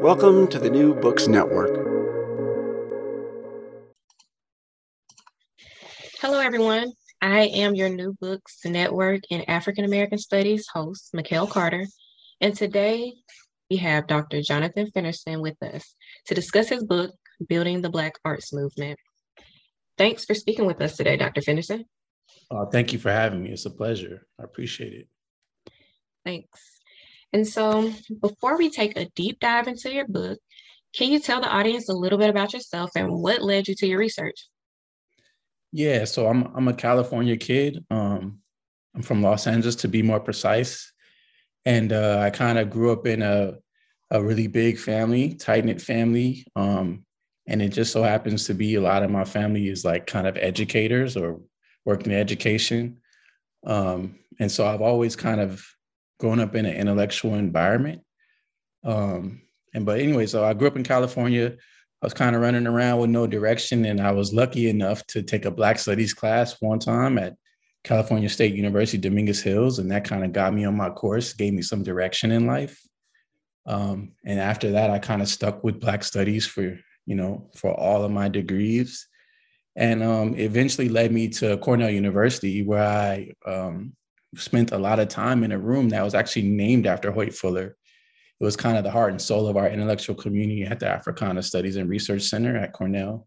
Welcome to the New Books Network. Hello, everyone. I am your New Books Network and African American Studies host, Mikkel Carter. And today we have Dr. Jonathan Fenderson with us to discuss his book, Building the Black Arts Movement. Thanks for speaking with us today, Dr. Fenderson. Uh, thank you for having me. It's a pleasure. I appreciate it. Thanks. And so, before we take a deep dive into your book, can you tell the audience a little bit about yourself and what led you to your research? Yeah, so I'm I'm a California kid. Um, I'm from Los Angeles, to be more precise, and uh, I kind of grew up in a a really big family, tight knit family. Um, and it just so happens to be a lot of my family is like kind of educators or working in education. Um, and so I've always kind of grown up in an intellectual environment. Um, and but anyway, so I grew up in California. I was kind of running around with no direction, and I was lucky enough to take a Black Studies class one time at California State University, Dominguez Hills, and that kind of got me on my course, gave me some direction in life. Um, and after that, I kind of stuck with Black Studies for you know for all of my degrees, and um, eventually led me to Cornell University, where I um, spent a lot of time in a room that was actually named after Hoyt Fuller. It was kind of the heart and soul of our intellectual community at the Africana Studies and Research Center at Cornell.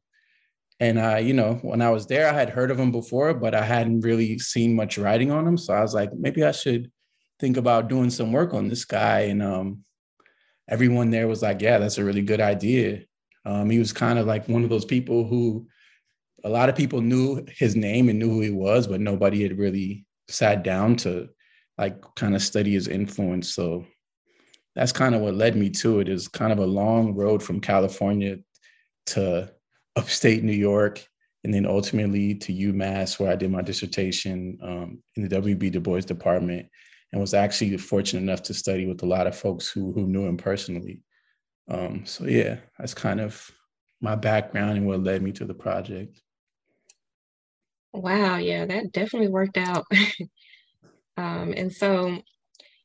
And I, you know, when I was there, I had heard of him before, but I hadn't really seen much writing on him. So I was like, maybe I should think about doing some work on this guy. And um, everyone there was like, yeah, that's a really good idea. Um, he was kind of like one of those people who a lot of people knew his name and knew who he was, but nobody had really sat down to like kind of study his influence. So that's kind of what led me to it is kind of a long road from California to upstate New York and then ultimately to UMass where I did my dissertation um, in the W.E.B. Du Bois department and was actually fortunate enough to study with a lot of folks who, who knew him personally. Um, so yeah, that's kind of my background and what led me to the project. Wow, yeah, that definitely worked out. um, and so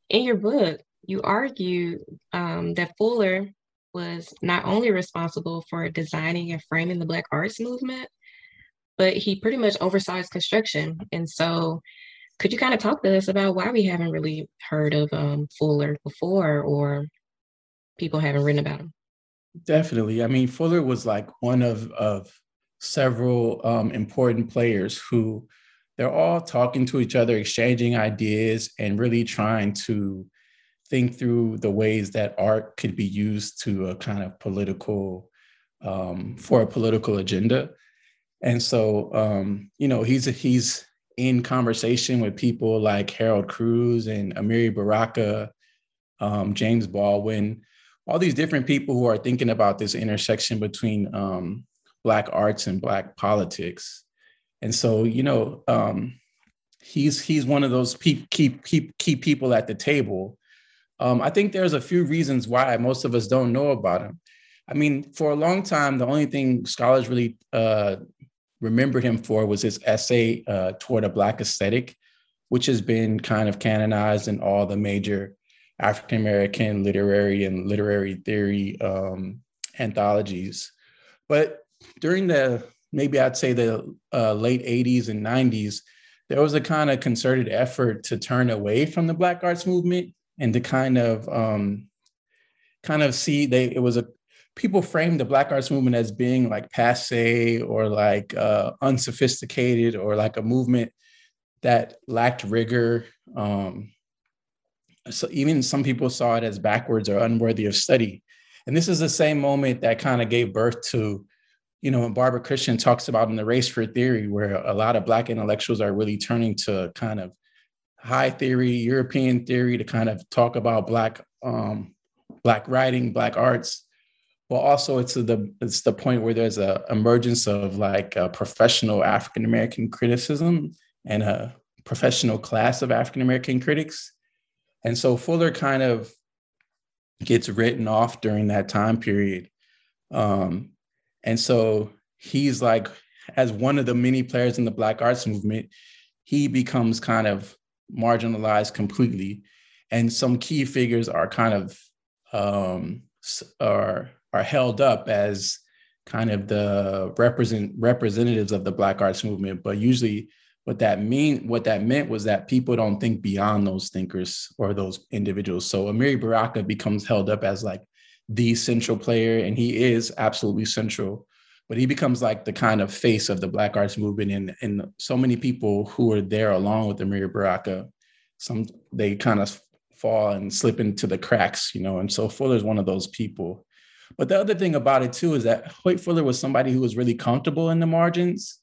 in your book, you argue um, that Fuller was not only responsible for designing and framing the Black arts movement, but he pretty much oversaw its construction. And so, could you kind of talk to us about why we haven't really heard of um, Fuller before or people haven't written about him? Definitely. I mean, Fuller was like one of, of several um, important players who they're all talking to each other, exchanging ideas, and really trying to think through the ways that art could be used to a kind of political um, for a political agenda. And so, um, you know, he's he's in conversation with people like Harold Cruse and Amiri Baraka, um, James Baldwin, all these different people who are thinking about this intersection between um, black arts and black politics. And so you know um, he's he's one of those key key key, key people at the table. Um, i think there's a few reasons why most of us don't know about him. I mean for a long time the only thing scholars really uh, remembered him for was his essay uh, toward a black aesthetic which has been kind of canonized in all the major african american literary and literary theory um, anthologies. But during the maybe I'd say the uh, late 80s and 90s, there was a kind of concerted effort to turn away from the Black Arts movement and to kind of um, kind of see they it was a people framed the Black Arts movement as being like passe or like uh, unsophisticated or like a movement that lacked rigor. Um, so even some people saw it as backwards or unworthy of study. And this is the same moment that kind of gave birth to you know, Barbara Christian talks about in the race for theory, where a lot of Black intellectuals are really turning to kind of high theory, European theory to kind of talk about Black um, Black writing, Black arts. but also it's the it's the point where there's a emergence of like a professional African American criticism and a professional class of African American critics. And so Fuller kind of gets written off during that time period. Um, and so he's like, as one of the many players in the Black arts movement, he becomes kind of marginalized completely. And some key figures are kind of um, are are held up as kind of the represent representatives of the Black arts movement, but usually what that mean what that meant was that people don't think beyond those thinkers or those individuals. So Amiri Baraka becomes held up as like the central player, and he is absolutely central. But he becomes like the kind of face of the Black arts movement, and and so many people who are there along with Amiri Baraka, some they kind of fall and slip into the cracks, you know. And so Fuller's one of those people. But the other thing about it too is that Hoyt Fuller was somebody who was really comfortable in the margins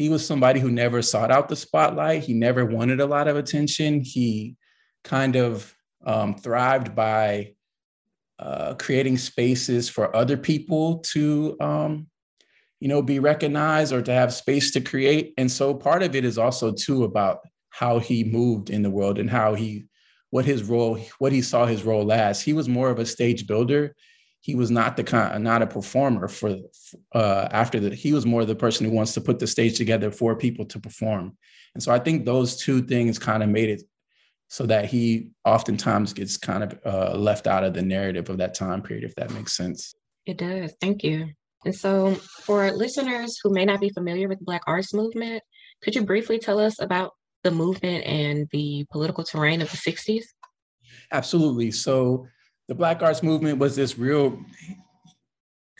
he was somebody who never sought out the spotlight. He never wanted a lot of attention. He kind of um, thrived by uh, creating spaces for other people to, um, you know, be recognized or to have space to create. And so part of it is also too about how he moved in the world and how he, what his role, what he saw his role as. He was more of a stage builder he was not the kind, not a performer for uh, after that. He was more the person who wants to put the stage together for people to perform. And so I think those two things kind of made it so that he oftentimes gets kind of uh, left out of the narrative of that time period, if that makes sense. It does. Thank you. And so, for listeners who may not be familiar with the Black Arts Movement, could you briefly tell us about the movement and the political terrain of the 60s? Absolutely. So, the Black Arts Movement was this real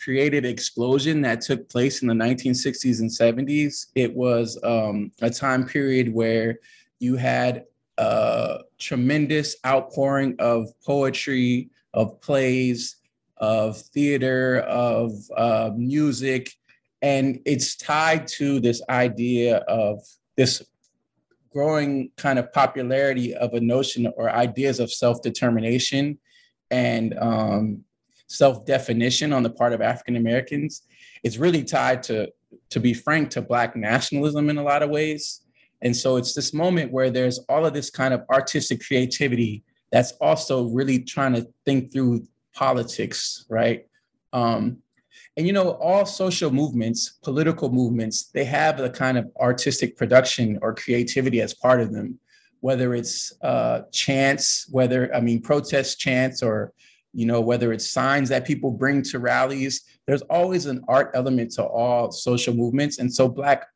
created explosion that took place in the 1960s and 70s. It was um, a time period where you had tremendous outpouring of poetry, of plays, of theater, of uh, music. And it's tied to this idea of this growing kind of popularity of a notion or ideas of self determination and um, self-definition on the part of African Americans It's really tied to, to be frank, to Black nationalism in a lot of ways. And so it's this moment where there's all of this kind of artistic creativity that's also really trying to think through politics, right? Um, and you know, all social movements, political movements, they have a kind of artistic production or creativity as part of them whether it's uh, chants, whether, I mean, protest chants or, you know, whether it's signs that people bring to rallies, there's always an art element to all social movements. And so Black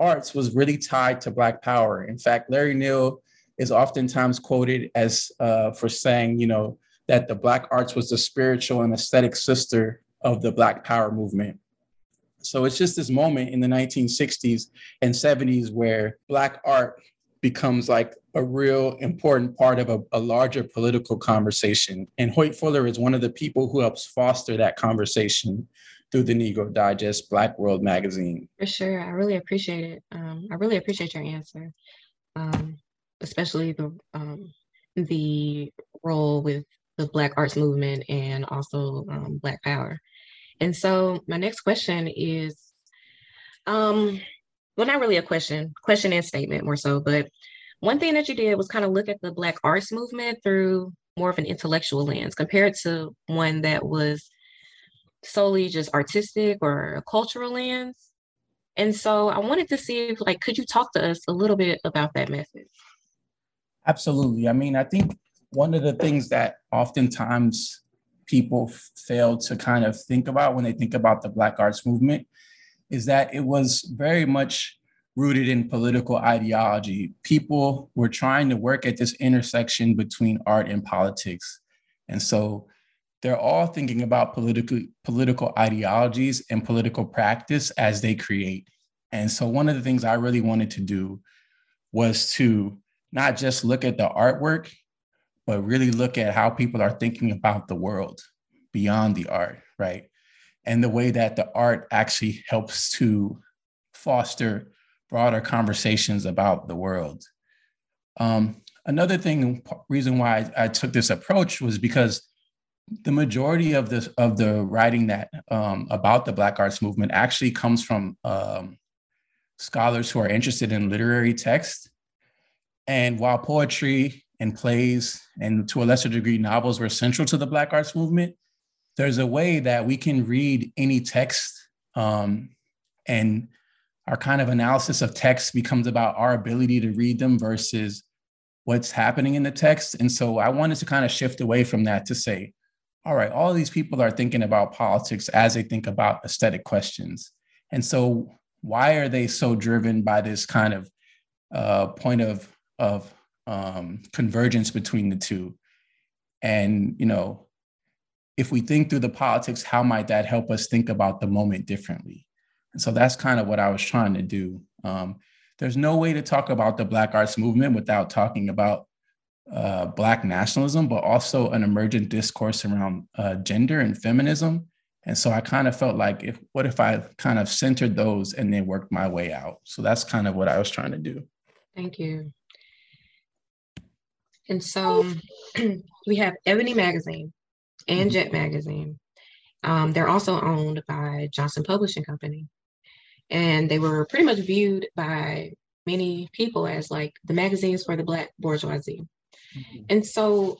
arts was really tied to Black power. In fact, Larry Neal is oftentimes quoted as uh, for saying, you know, that the Black arts was the spiritual and aesthetic sister of the Black power movement. So it's just this moment in the 1960s and 70s where Black art becomes like a real important part of a, a, larger political conversation. And Hoyt Fuller is one of the people who helps foster that conversation through the Negro Digest Black World magazine. For sure. I really appreciate it. Um, I really appreciate your answer, um, especially the, um, the role with the Black arts movement and also um, Black power. And so my next question is, um, well, not really a question, question and statement more so, but one thing that you did was kind of look at the Black arts movement through more of an intellectual lens compared to one that was solely just artistic or cultural lens. And so I wanted to see if, like, could you talk to us a little bit about that method? Absolutely. I mean, I think one of the things that oftentimes people fail to kind of think about when they think about the Black arts movement is that it was very much rooted in political ideology. People were trying to work at this intersection between art and politics. And so they're all thinking about political political ideologies and political practice as they create. And so one of the things I really wanted to do was to not just look at the artwork, but really look at how people are thinking about the world beyond the art, right? And the way that the art actually helps to foster broader conversations about the world. Um, another thing, reason why I, I took this approach was because the majority of this of the writing that um, about the Black Arts Movement actually comes from um, scholars who are interested in literary text. And while poetry and plays, and to a lesser degree, novels were central to the Black Arts Movement, there's a way that we can read any text um, and our kind of analysis of text becomes about our ability to read them versus what's happening in the text. And so I wanted to kind of shift away from that to say, all right, all these people are thinking about politics as they think about aesthetic questions. And so why are they so driven by this kind of uh, point of, of um, convergence between the two? And, you know, if we think through the politics, how might that help us think about the moment differently? And so that's kind of what I was trying to do. Um, there's no way to talk about the Black arts movement without talking about uh, Black nationalism, but also an emergent discourse around uh, gender and feminism. And so I kind of felt like, if what if I kind of centered those and then worked my way out? So that's kind of what I was trying to do. Thank you. And so we have Ebony Magazine and mm-hmm. Jet Magazine. Um, they're also owned by Johnson Publishing Company and they were pretty much viewed by many people as like the magazines for the black bourgeoisie mm-hmm. and so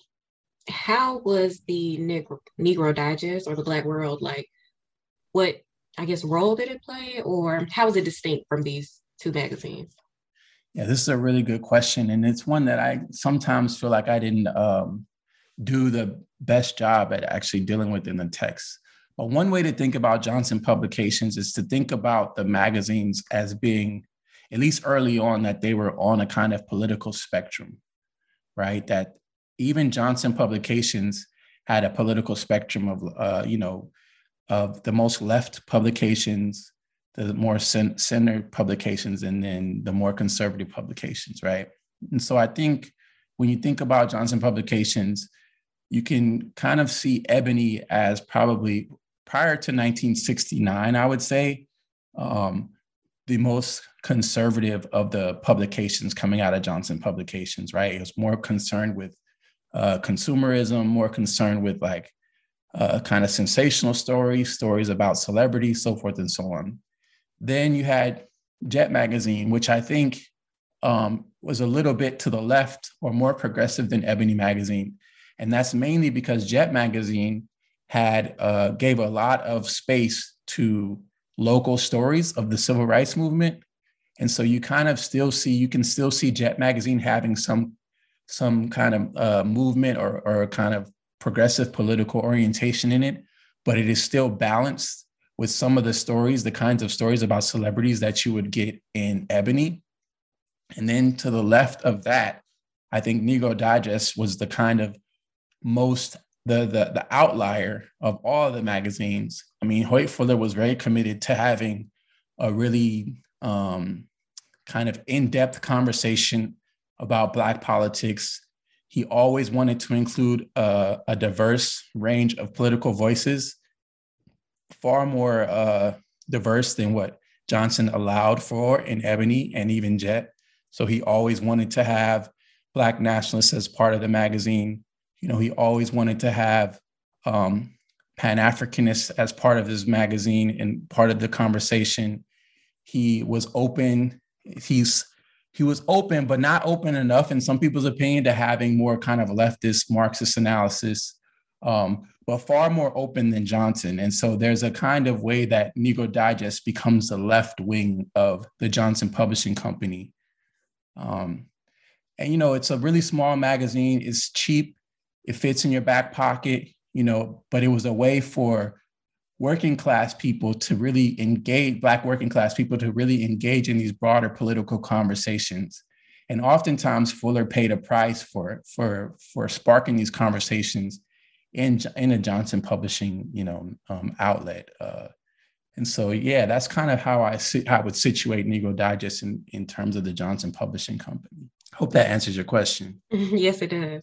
how was the negro, negro digest or the black world like what i guess role did it play or how is it distinct from these two magazines? Yeah this is a really good question and it's one that i sometimes feel like i didn't um, do the best job at actually dealing with in the text. But one way to think about Johnson Publications is to think about the magazines as being, at least early on, that they were on a kind of political spectrum, right? That even Johnson Publications had a political spectrum of, uh, you know, of the most left publications, the more center publications, and then the more conservative publications, right? And so I think when you think about Johnson Publications, you can kind of see Ebony as probably prior to 1969, I would say, um, the most conservative of the publications coming out of Johnson Publications, right? It was more concerned with uh, consumerism, more concerned with like uh, kind of sensational stories, stories about celebrities, so forth and so on. Then you had Jet Magazine, which I think um, was a little bit to the left or more progressive than Ebony Magazine. And that's mainly because Jet Magazine had uh, gave a lot of space to local stories of the civil rights movement, and so you kind of still see you can still see Jet Magazine having some some kind of uh, movement or or kind of progressive political orientation in it, but it is still balanced with some of the stories, the kinds of stories about celebrities that you would get in Ebony. And then to the left of that, I think Negro Digest was the kind of most the the the outlier of all the magazines. I mean, Hoyt Fuller was very committed to having a really um, kind of in-depth conversation about Black politics. He always wanted to include a, diverse range of political voices, far more uh, diverse than what Johnson allowed for in Ebony and even Jet. So he always wanted to have Black nationalists as part of the magazine you know, he always wanted to have um, Pan Africanists as part of his magazine and part of the conversation. He was open. He's he was open, but not open enough, in some people's opinion, to having more kind of leftist Marxist analysis, um, but far more open than Johnson. And so there's a kind of way that Negro Digest becomes the left wing of the Johnson Publishing Company. Um, and you know, it's a really small magazine. It's cheap it fits in your back pocket, you know, but it was a way for working class people to really engage, Black working class people to really engage in these broader political conversations. And oftentimes Fuller paid a price for, for, for sparking these conversations in, in a Johnson publishing, you know, um, outlet. Uh, and so, yeah, that's kind of how I, how I would situate Negro Digest in, in terms of the Johnson Publishing Company. Hope that answers your question. yes, it does.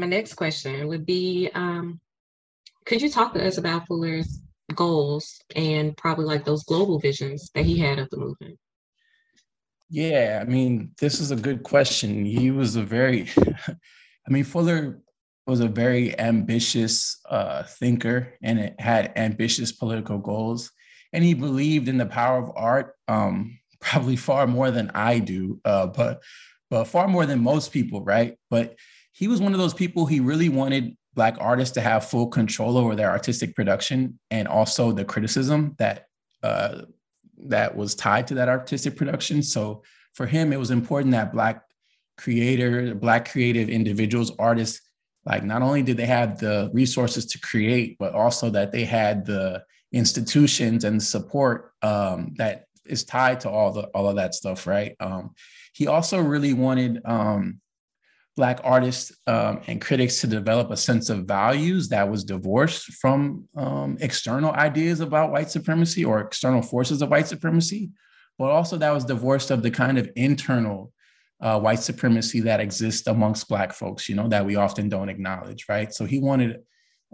My next question would be um, Could you talk to us about Fuller's goals and probably like those global visions that he had of the movement? Yeah, I mean, this is a good question. He was a very, I mean, Fuller was a very ambitious uh, thinker and it had ambitious political goals. And he believed in the power of art, um, probably far more than I do, uh, but but far more than most people, right? But he was one of those people. He really wanted Black artists to have full control over their artistic production and also the criticism that uh, that was tied to that artistic production. So for him, it was important that Black creator, Black creative individuals, artists, like not only did they have the resources to create, but also that they had the institutions and support um, that is tied to all the all of that stuff, right? Um, he also really wanted um, Black artists um, and critics to develop a sense of values that was divorced from um, external ideas about white supremacy or external forces of white supremacy, but also that was divorced of the kind of internal uh, white supremacy that exists amongst Black folks, you know, that we often don't acknowledge, right? So he wanted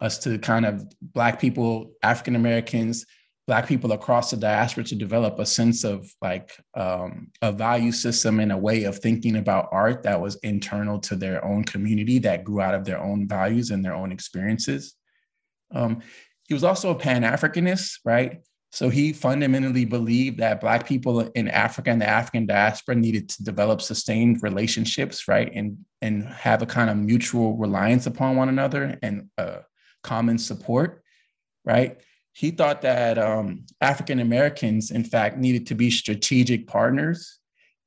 us to kind of Black people, African Americans, black people across the diaspora to develop a sense of like um, a value system and a way of thinking about art that was internal to their own community that grew out of their own values and their own experiences. Um, he was also a pan-africanist right? So he fundamentally believed that black people in africa and the african diaspora needed to develop sustained relationships right? And and have a kind of mutual reliance upon one another and uh, common support right he thought that um, African Americans, in fact, needed to be strategic partners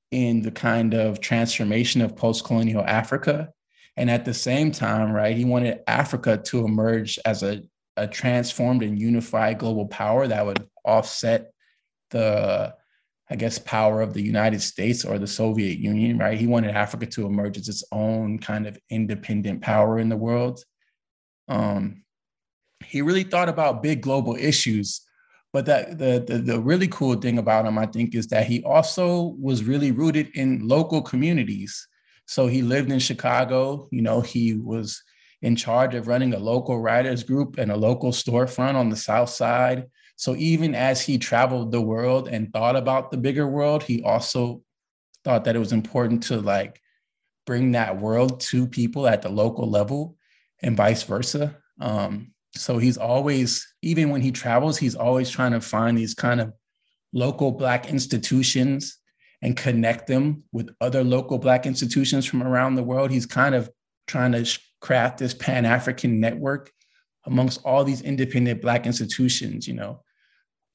in the kind of transformation of post colonial Africa. And at the same time, right, he wanted Africa to emerge as a, a transformed and unified global power that would offset the, I guess, power of the United States or the Soviet Union, right? He wanted Africa to emerge as its own kind of independent power in the world. Um, he really thought about big global issues. But that the, the, the really cool thing about him, I think, is that he also was really rooted in local communities. So he lived in Chicago. You know, he was in charge of running a local writers group and a local storefront on the South Side. So even as he traveled the world and thought about the bigger world, he also thought that it was important to like bring that world to people at the local level and vice versa. Um, so he's always even when he travels he's always trying to find these kind of local black institutions and connect them with other local black institutions from around the world. He's kind of trying to craft this pan-african network amongst all these independent black institutions you know?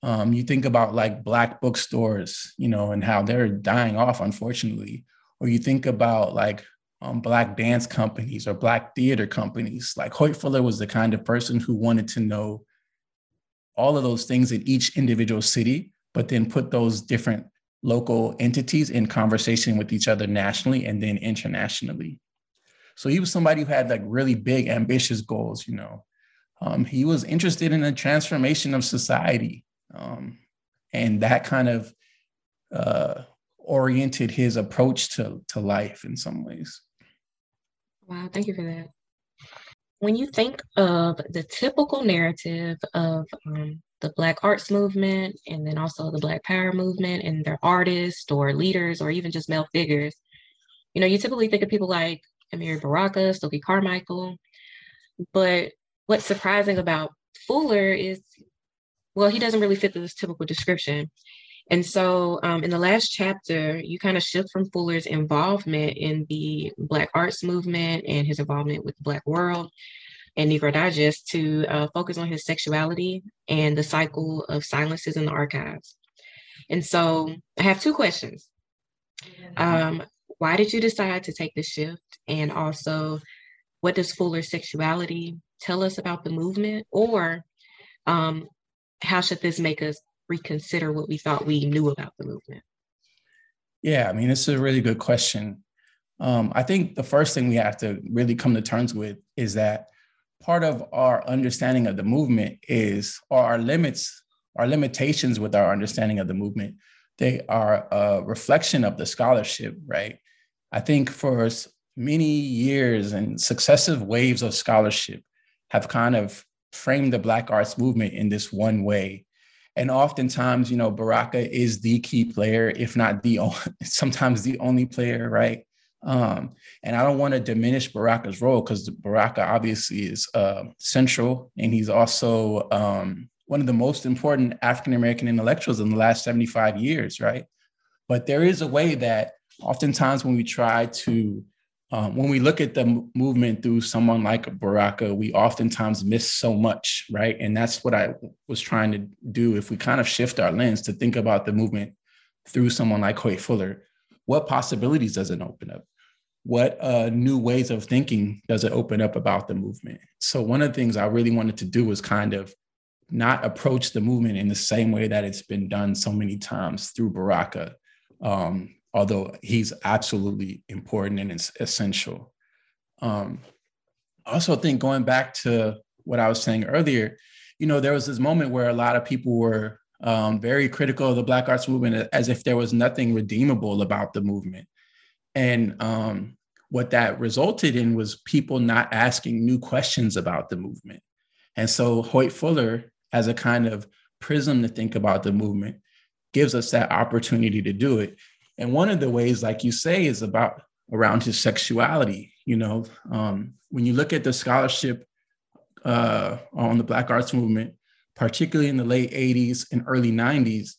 Um, you think about like black bookstores you know and how they're dying off unfortunately. Or you think about like um, black dance companies or black theater companies. Like Hoyt Fuller was the kind of person who wanted to know all of those things in each individual city, but then put those different local entities in conversation with each other nationally and then internationally. So he was somebody who had like really big, ambitious goals. You know, um, he was interested in the transformation of society, um, and that kind of uh, oriented his approach to to life in some ways. Wow, thank you for that. When you think of the typical narrative of um, the Black arts movement and then also the Black power movement and their artists or leaders or even just male figures, you know, you typically think of people like Amiri Baraka, Stokely Carmichael. But what's surprising about Fuller is, well, he doesn't really fit this typical description. And so um, in the last chapter, you kind of shift from Fuller's involvement in the Black arts movement and his involvement with the Black world and Negro Digest to uh, focus on his sexuality and the cycle of silences in the archives. And so I have two questions. Um, why did you decide to take the shift? And also, what does Fuller's sexuality tell us about the movement? Or um, how should this make us reconsider what we thought we knew about the movement? Yeah, I mean, this is a really good question. Um, I think the first thing we have to really come to terms with is that part of our understanding of the movement is, or our limits, our limitations with our understanding of the movement, they are a reflection of the scholarship, right? I think for many years and successive waves of scholarship have kind of framed the Black arts movement in this one way. And oftentimes, you know, Baraka is the key player, if not the sometimes the only player, right? Um, and I don't want to diminish Baraka's role because Baraka obviously is uh, central, and he's also um, one of the most important African American intellectuals in the last 75 years, right? But there is a way that oftentimes when we try to um, when we look at the movement through someone like Baraka, we oftentimes miss so much, right? And that's what I was trying to do. If we kind of shift our lens to think about the movement through someone like Hoyt Fuller, what possibilities does it open up? What uh, new ways of thinking does it open up about the movement? So, one of the things I really wanted to do was kind of not approach the movement in the same way that it's been done so many times through Baraka. Um, although he's absolutely important and it's essential. Um, I also think going back to what I was saying earlier, you know, there was this moment where a lot of people were um, very critical of the Black Arts Movement as if there was nothing redeemable about the movement. And um, what that resulted in was people not asking new questions about the movement. And so Hoyt Fuller, as a kind of prism to think about the movement, gives us that opportunity to do it. And one of the ways, like you say, is about around his sexuality. You know, um, when you look at the scholarship uh, on the Black Arts Movement, particularly in the late 80s and early 90s,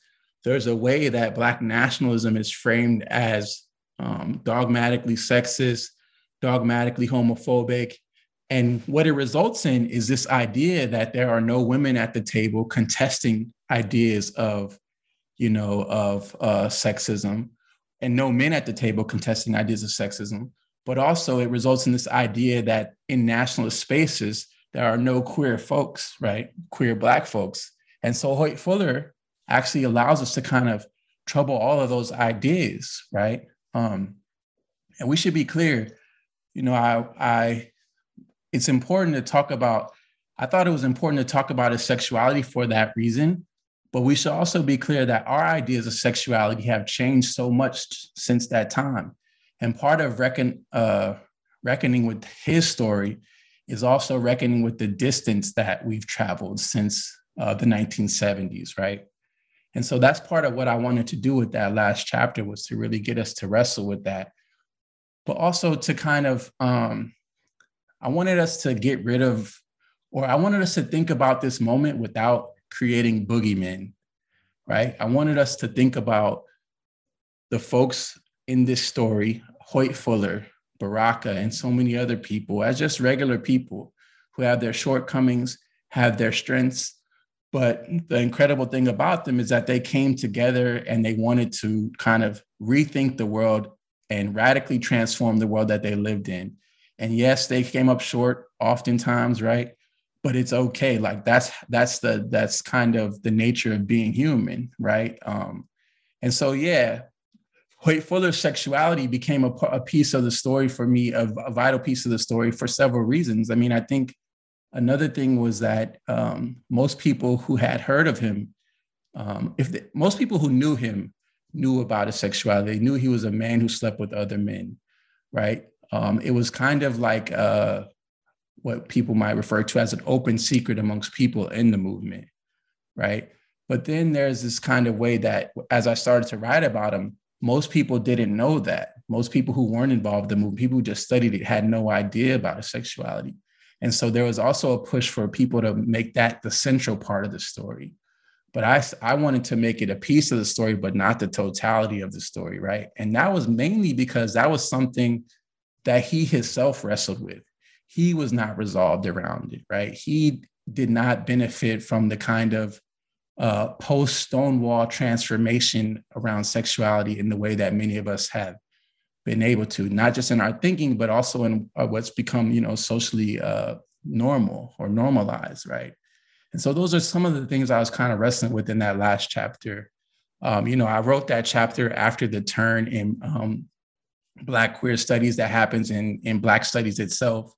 there's a way that Black nationalism is framed as um, dogmatically sexist, dogmatically homophobic. And what it results in is this idea that there are no women at the table contesting ideas of, you know, of uh, sexism and no men at the table contesting ideas of sexism, but also it results in this idea that in nationalist spaces, there are no queer folks, right? Queer Black folks. And so Hoyt Fuller actually allows us to kind of trouble all of those ideas, right? Um, and we should be clear, you know, I, I, it's important to talk about, I thought it was important to talk about his sexuality for that reason, but we should also be clear that our ideas of sexuality have changed so much since that time. And part of reckon, uh, reckoning with his story is also reckoning with the distance that we've traveled since uh, the 1970s, right? And so that's part of what I wanted to do with that last chapter was to really get us to wrestle with that, but also to kind of, um, I wanted us to get rid of, or I wanted us to think about this moment without creating boogeymen, right? I wanted us to think about the folks in this story, Hoyt Fuller, Baraka, and so many other people as just regular people who have their shortcomings, have their strengths. But the incredible thing about them is that they came together and they wanted to kind of rethink the world and radically transform the world that they lived in. And yes, they came up short oftentimes, right? But it's okay like that's that's the that's kind of the nature of being human right um and so yeah Hoyt Fuller's sexuality became a, a piece of the story for me, a, a, vital piece of the story for several reasons. I mean, I think another thing was that um, most people who had heard of him, um, if the, most people who knew him knew about his sexuality, they knew he was a man who slept with other men, right? Um, it was kind of like uh, what people might refer to as an open secret amongst people in the movement, right? But then there's this kind of way that as I started to write about him, most people didn't know that. Most people who weren't involved in the movement, people who just studied it, had no idea about his sexuality. And so there was also a push for people to make that the central part of the story. But I, I wanted to make it a piece of the story, but not the totality of the story, right? And that was mainly because that was something that he himself wrestled with he was not resolved around it, right? He did not benefit from the kind of uh, post Stonewall transformation around sexuality in the way that many of us have been able to, not just in our thinking, but also in uh, what's become, you know, socially uh, normal or normalized, right? And so those are some of the things I was kind of wrestling with in that last chapter. um, you know, I wrote that chapter after the turn in um, Black queer studies that happens in, in Black studies itself.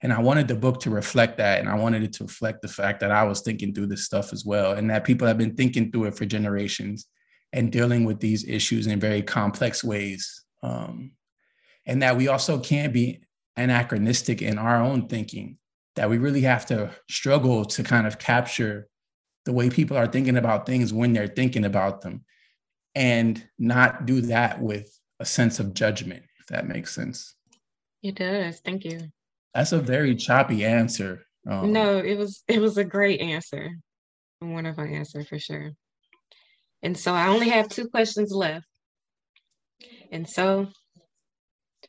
And I wanted the book to reflect that. And I wanted it to reflect the fact that I was thinking through this stuff as well, and that people have been thinking through it for generations and dealing with these issues in very complex ways. Um, and that we also can't be anachronistic in our own thinking, that we really have to struggle to kind of capture the way people are thinking about things when they're thinking about them and not do that with a sense of judgment, if that makes sense. It does. Thank you. That's a very choppy answer. Um, no, it was it was a great answer. A wonderful answer for sure. And so I only have two questions left. And so,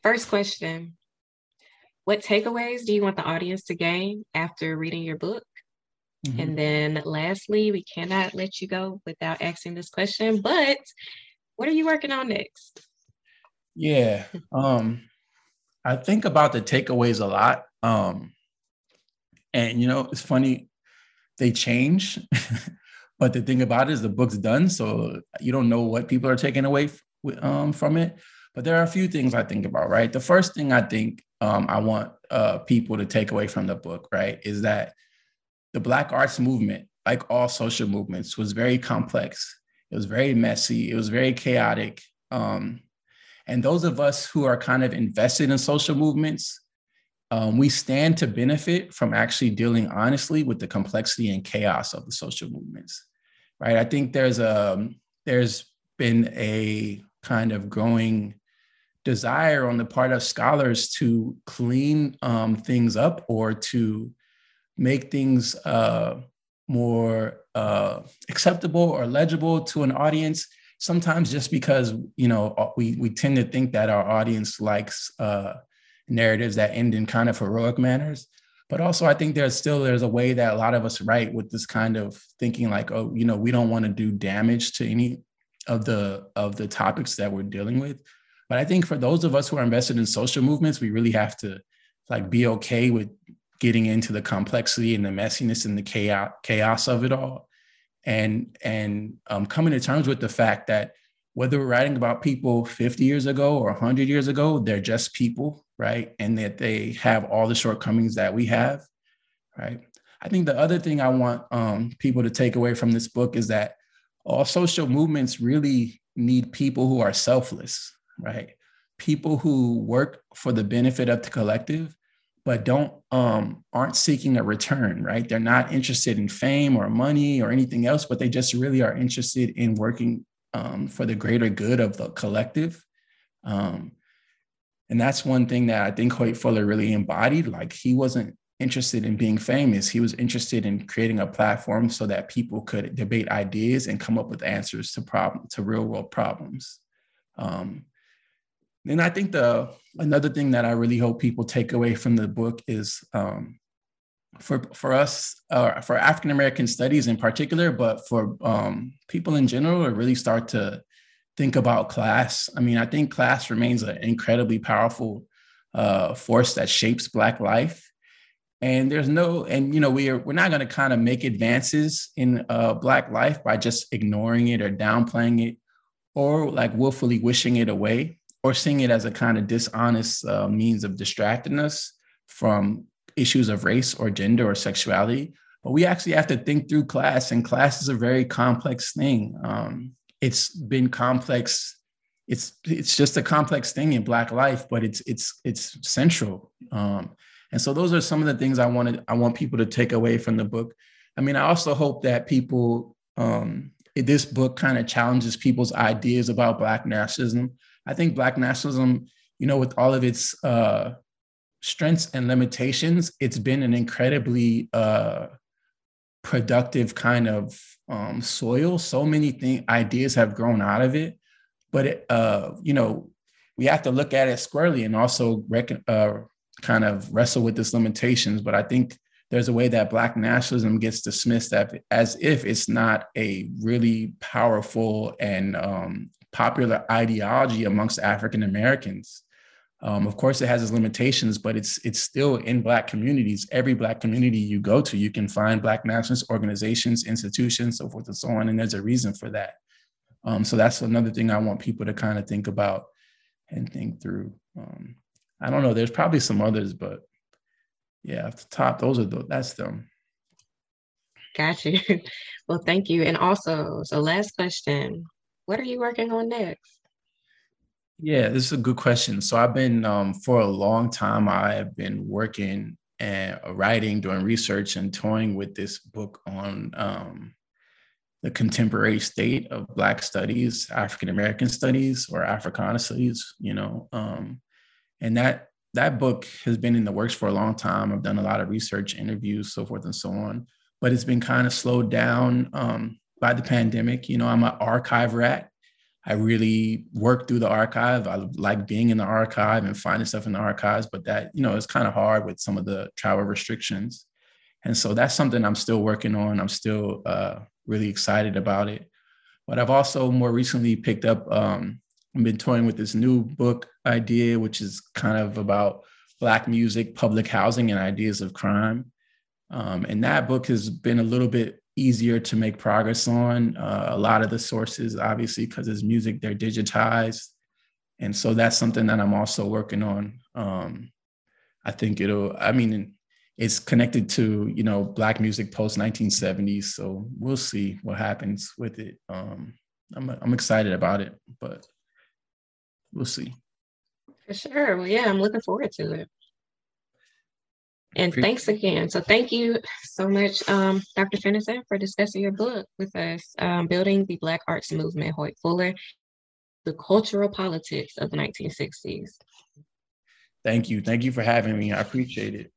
first question What takeaways do you want the audience to gain after reading your book? Mm-hmm. And then, lastly, we cannot let you go without asking this question, but what are you working on next? Yeah. Um, I think about the takeaways a lot. Um, and you know, it's funny, they change. but the thing about it is the book's done. So you don't know what people are taking away um, from it. But there are a few things I think about, right? The first thing I think um, I want uh, people to take away from the book, right, is that the Black arts movement, like all social movements, was very complex. It was very messy. It was very chaotic. Um, and those of us who are kind of invested in social movements, um, we stand to benefit from actually dealing honestly with the complexity and chaos of the social movements, right? I think there's a there's been a kind of growing desire on the part of scholars to clean um, things up or to make things uh, more uh, acceptable or legible to an audience sometimes just because you know uh, we we tend to think that our audience likes uh, narratives that end in kind of heroic manners. But also i think there's still there's a way that a lot of us write with this kind of thinking like oh you know we don't want to do damage to any of the of the topics that we're dealing with. But i think for those of us who are invested in social movements we really have to like be okay with getting into the complexity and the messiness and the chaos chaos of it all and and um, coming to terms with the fact that whether we're writing about people 50 years ago or 100 years ago they're just people right? And that they have all the shortcomings that we have right? I think the other thing i want um, people to take away from this book is that all social movements really need people who are selfless right? People who work for the benefit of the collective but don't um, aren't seeking a return, right? They're not interested in fame or money or anything else, but they just really are interested in working um, for the greater good of the collective. Um, and that's one thing that I think Hoyt Fuller really embodied. Like he wasn't interested in being famous. He was interested in creating a platform so that people could debate ideas and come up with answers to problem to real world problems. And I think the another thing that I really hope people take away from the book is um, for for us uh, for African American studies in particular, but for um, people in general to really start to think about class. I mean, I think class remains an incredibly powerful uh, force that shapes Black life. And there's no, and you know, we are we're not going to kind of make advances in uh, Black life by just ignoring it or downplaying it, or like willfully wishing it away or seeing it as a kind of dishonest uh, means of distracting us from issues of race or gender or sexuality. But we actually have to think through class, and class is a very complex thing. Um, it's been complex. It's it's just a complex thing in Black life, but it's it's it's central. Um, and so those are some of the things I wanted I want people to take away from the book. I mean, I also hope that people um, this book kind of challenges people's ideas about Black nationalism I think Black nationalism, you know, with all of its uh, strengths and limitations, it's been an incredibly uh, productive kind of um, soil. So many things, ideas have grown out of it, but it, uh, you know, we have to look at it squarely and also reckon, uh, kind of wrestle with its limitations. But I think there's a way that Black nationalism gets dismissed as if it's not a really powerful and um, popular ideology amongst African Americans. Um, of course, it has its limitations, but it's it's still in Black communities. Every Black community you go to, you can find Black nationalist organizations, institutions, so forth and so on. And there's a reason for that. Um, so that's another thing I want people to kind of think about and think through. Um, I don't know. There's probably some others, but yeah, at the top, those are the that's them. Got you. Well, thank you. And also, so last question: What are you working on next? Yeah, this is a good question. So I've been um, for a long time. I have been working and writing, doing research, and toying with this book on um, the contemporary state of Black studies, African American studies, or Africana studies. You know, um, and that that book has been in the works for a long time. I've done a lot of research, interviews, so forth and so on, but it's been kind of slowed down um, by the pandemic. You know, I'm an archive rat. I really work through the archive. I like being in the archive and finding stuff in the archives, but that, you know, it's kind of hard with some of the travel restrictions. And so that's something I'm still working on. I'm still uh, really excited about it. But I've also more recently picked up um, I've been toying with this new book idea, which is kind of about Black music, public housing, and ideas of crime. Um, and that book has been a little bit easier to make progress on. Uh, a lot of the sources, obviously, because it's music, they're digitized. And so that's something that I'm also working on. Um, I think it'll, I mean, it's connected to, you know, Black music post 1970s. So we'll see what happens with it. Um, I'm, I'm excited about it, but we'll see. For sure. Well, yeah, I'm looking forward to it. And thanks again. So thank you so much, um, Dr. Fenderson, for discussing your book with us, um, Building the Black Arts Movement, Hoyt Fuller, The Cultural Politics of the 1960s. Thank you. Thank you for having me. I appreciate it.